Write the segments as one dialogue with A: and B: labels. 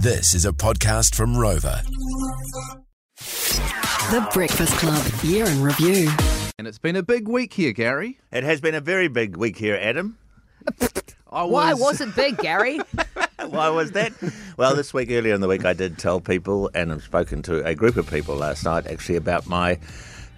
A: This is a podcast from Rova.
B: The Breakfast Club Year in Review.
C: And it's been a big week here, Gary.
D: It has been a very big week here, Adam.
C: I
E: Why was it big, Gary?
D: Why was that? Well, this week, earlier in the week, I did tell people, and I've spoken to a group of people last night actually about my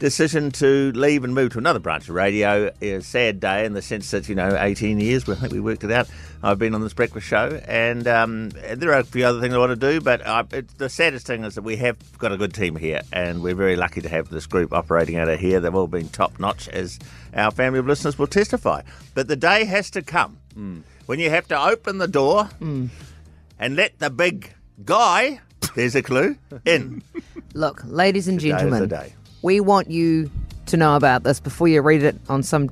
D: decision to leave and move to another branch of radio. Is a sad day in the sense that, you know, 18 years, I think we worked it out. I've been on this breakfast show, and um, there are a few other things I want to do, but I, it, the saddest thing is that we have got a good team here, and we're very lucky to have this group operating out of here. They've all been top notch, as our family of listeners will testify. But the day has to come when you have to open the door and let the big guy, there's a clue, in.
E: Look, ladies and
D: Today
E: gentlemen,
D: day.
E: We want you to know about this before you read it on some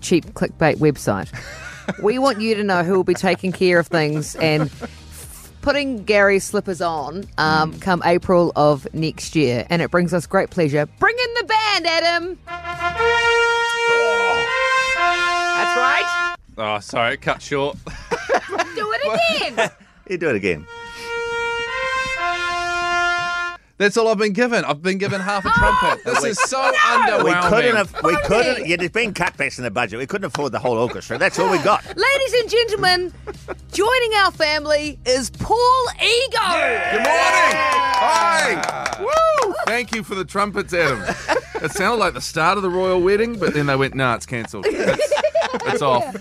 E: cheap clickbait website. we want you to know who will be taking care of things and putting Gary's slippers on um, come April of next year. And it brings us great pleasure. Bring in the band, Adam. That's right.
C: Oh, sorry, cut short.
E: Do it again.
D: You do it again.
C: That's all I've been given. I've been given half a oh, trumpet. This is so underwhelming.
D: We couldn't have. We couldn't. Yeah, there's been cutbacks in the budget. We couldn't afford the whole orchestra. That's all we got.
E: Ladies and gentlemen, joining our family is Paul Ego.
F: Good morning. Hi. Woo. Thank you for the trumpets, Adam. It sounded like the start of the royal wedding, but then they went, nah, it's cancelled. It's, it's off.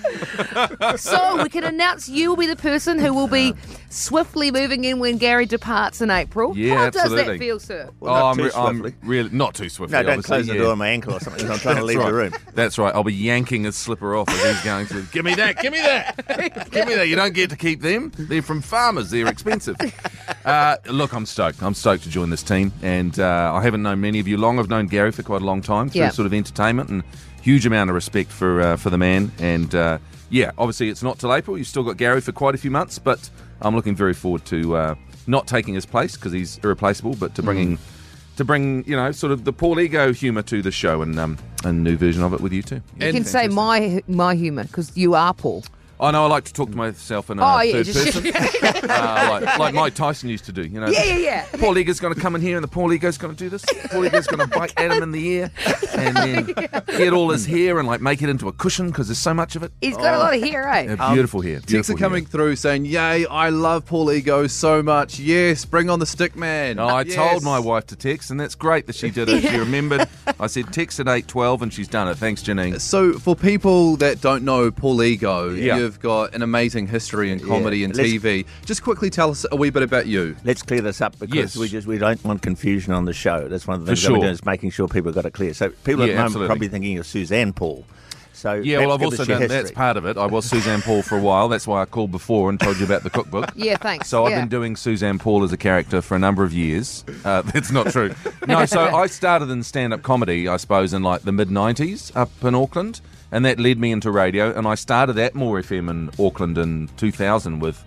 E: So we can announce you will be the person who will be swiftly moving in when Gary departs in April.
F: Yeah,
E: How does that feel, sir?
D: Well,
F: oh,
D: not
F: I'm,
D: too
F: re- I'm really not too swiftly.
D: No, don't close the
F: yeah.
D: door on my ankle or something. 'cause I'm trying to leave
F: That's
D: the room.
F: That's right. I'll be yanking his slipper off as he's going to. Give me that. Give me that. give me that. You don't get to keep them. They're from farmers. They're expensive. Uh, look, I'm stoked. I'm stoked to join this team, and uh, I haven't known many of you long. I've known Gary for quite a long time through
E: Yeah.
F: sort of entertainment, and huge amount of respect for uh, for the man. And uh, yeah, obviously it's not till April. You've still got Gary for quite a few months, but I'm looking very forward to uh, not taking his place because he's irreplaceable, but to bringing. To bring, you know, sort of the Paul Ego humour to the show and um, a new version of it with you too.
E: You can say my my humour because you are Paul.
F: I know I like to talk to myself in a
E: Oh, yeah,
F: third
E: just-
F: person, uh, like, like Mike Tyson used to do. You know,
E: Yeah, yeah, yeah.
F: Paul Ego's going to come in here, and the Paul Ego's going to do this. Paul Ego's going to bite Adam in the ear, and then get all his hair and like make it into a cushion because there's so much of it.
E: He's got a lot of hair, eh?
F: Yeah, beautiful hair.
C: Texts are coming
F: hair.
C: through saying, Yay, I love Paul Ego so much. Yes, bring on the stick man.
F: No, I
C: Yes.
F: told my wife to text, and that's great that she did it. She remembered. I said text at eight twelve, and she's done it. Thanks, Janine.
C: So, for people that don't know Paul Ego,
F: Yeah.
C: You've got an amazing history in comedy and
D: Let's-
C: TV. Just quickly tell us a wee bit about you.
D: Let's clear this up because
F: Yes.
D: we just we don't want confusion on the show. That's one of the
F: For
D: things that we're doing is making sure people got it clear. So people at
F: Yeah,
D: the moment are probably thinking of Suzanne Paul. So
F: Yeah, well, I've also
D: us your
F: done that's part of it. I was Suzanne Paul for a while. That's why I called before and told you about the cookbook.
E: Yeah, thanks.
F: So I've been doing Suzanne Paul as a character for a number of years. Uh, that's not true. No, so I started in stand-up comedy, I suppose, in like the mid '90s up in Auckland, and that led me into radio. And I started at More FM in Auckland in 2000 with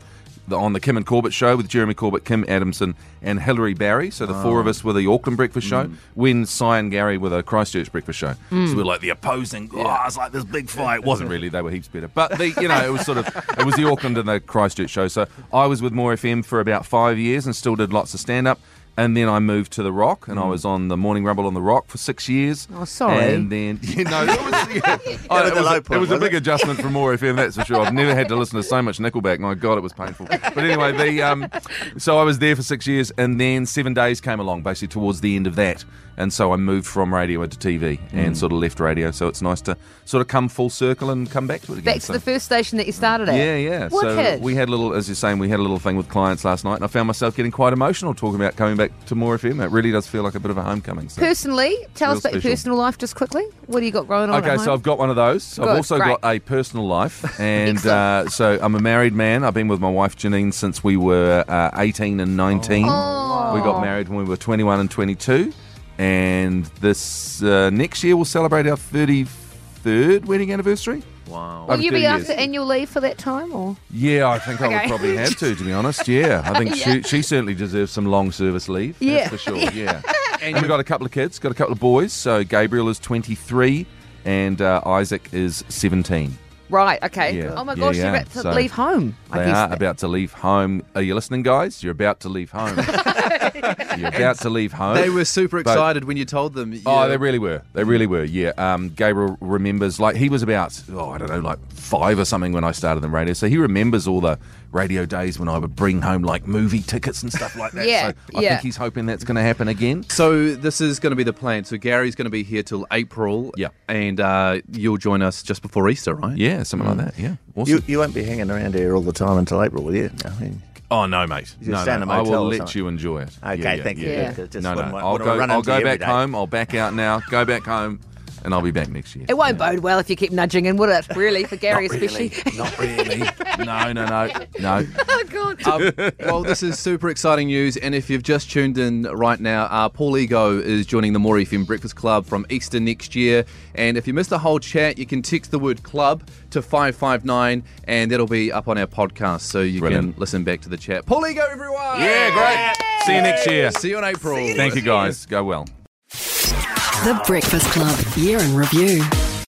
F: the, on the Kim and Corbett show with Jeremy Corbett, Kim Adamson, and Hilary Barry. So the four of ah. us were the Auckland breakfast show. Mm. When Cy and Gary were the Christchurch breakfast show. So mm. we were like the opposing. Oh, it's like this big fight. It wasn't really. They were heaps better. But the, you know, it was sort of it was the Auckland and the Christchurch show. So I was with More FM for about five years and still did lots of stand up. And then I moved to the Rock, and I was on the Morning Rumble on the Rock for six years.
E: Oh, sorry.
F: And then you know, it was, yeah, Oh, it was, a,
D: point,
F: it was a big
D: it?
F: adjustment from More FM, that's for sure. I've never had to listen to so much Nickelback. My God, it was painful. But anyway, the um, so I was there for six years, and then Seven Days came along, basically towards the end of that, and so I moved from radio into TV
E: Mm.
F: and sort of left radio. So it's nice to sort of come full circle and come back to it again.
E: Back to
F: So-
E: the first station that you started at.
F: yeah, yeah. So
E: Wicked.
F: we had a little, as you're saying, we had a little thing with clients last night, and I found myself getting quite emotional talking about coming back to More FM. It really does feel like a bit of a homecoming. So.
E: Personally, tell us about your personal life just quickly. What do you got going on?
F: Okay, so? I've got one of those. I've also
E: great.
F: got a personal life, and uh, so I'm a married man. I've been with my wife Janine since we were uh, 18 and 19.
E: Oh.
F: We got married when we were 21 and 22, and this uh, next year we'll celebrate our 33rd wedding anniversary.
D: Wow.
E: Will you be
F: 30
E: after
F: years.
E: annual leave for that time, or
F: Yeah, I think I would probably have to, to be honest. Yeah, I think
E: Yeah.
F: she, she certainly deserves some long service leave.
E: Yeah.
F: that's for sure. Yeah, and we've got a couple of kids, got a couple of boys. So Gabriel is 23, and uh, Isaac is 17.
E: Right. Okay.
F: Yeah,
E: Oh my
F: yeah,
E: gosh, you're about to
F: So
E: leave home. I
F: They
E: guess
F: are
E: that-
F: about to leave home. Are you listening, guys? You're about to leave home. You're about to leave home.
C: They were super
F: But-
C: excited when you told them.
F: Oh, they really were. They really were. Yeah. Um, Gabriel remembers, like, he was about, oh, I don't know, like five or something when I started the radio. So he remembers all the radio days when I would bring home like movie tickets and stuff like that.
E: Yeah,
F: So I
E: yeah.
F: think he's hoping that's going to happen again.
C: So this is going to be the plan. So Gary's going to be here till April.
F: Yeah.
C: And uh, you'll join us just before Easter, right?
F: Yeah, something like hmm. that. Yeah. Awesome.
D: You, you won't be hanging around here all the time until April, will you? I mean-
F: oh, no, mate.
D: You
F: No, no,
D: a
F: I
D: motel
F: will let
D: something.
F: you enjoy it.
D: Okay,
F: Yeah, yeah,
D: thank you.
E: Yeah.
D: Just
F: No, no.
D: wouldn't
F: I'll
D: wouldn't
F: go, I'll go back
D: day.
F: home. I'll back out now. Go back home. And I'll be back next year.
E: It won't bode well if you keep nudging in, would it? Really, for Gary especially.
F: Not really. No, no, no. No.
E: oh God.
C: Um, well, this is super exciting news, and if you've just tuned in right now, uh, Paul Ego is joining the More FM Breakfast Club from Easter next year. And if you missed the whole chat, you can text the word club to 559, and that'll be up on our podcast, so you
F: Brilliant.
C: can listen back to the chat. Paul Ego, everyone!
F: Yeah, great. See you next year.
C: See you in April.
F: Thank you, guys. Go well.
B: The Breakfast Club Year in Review.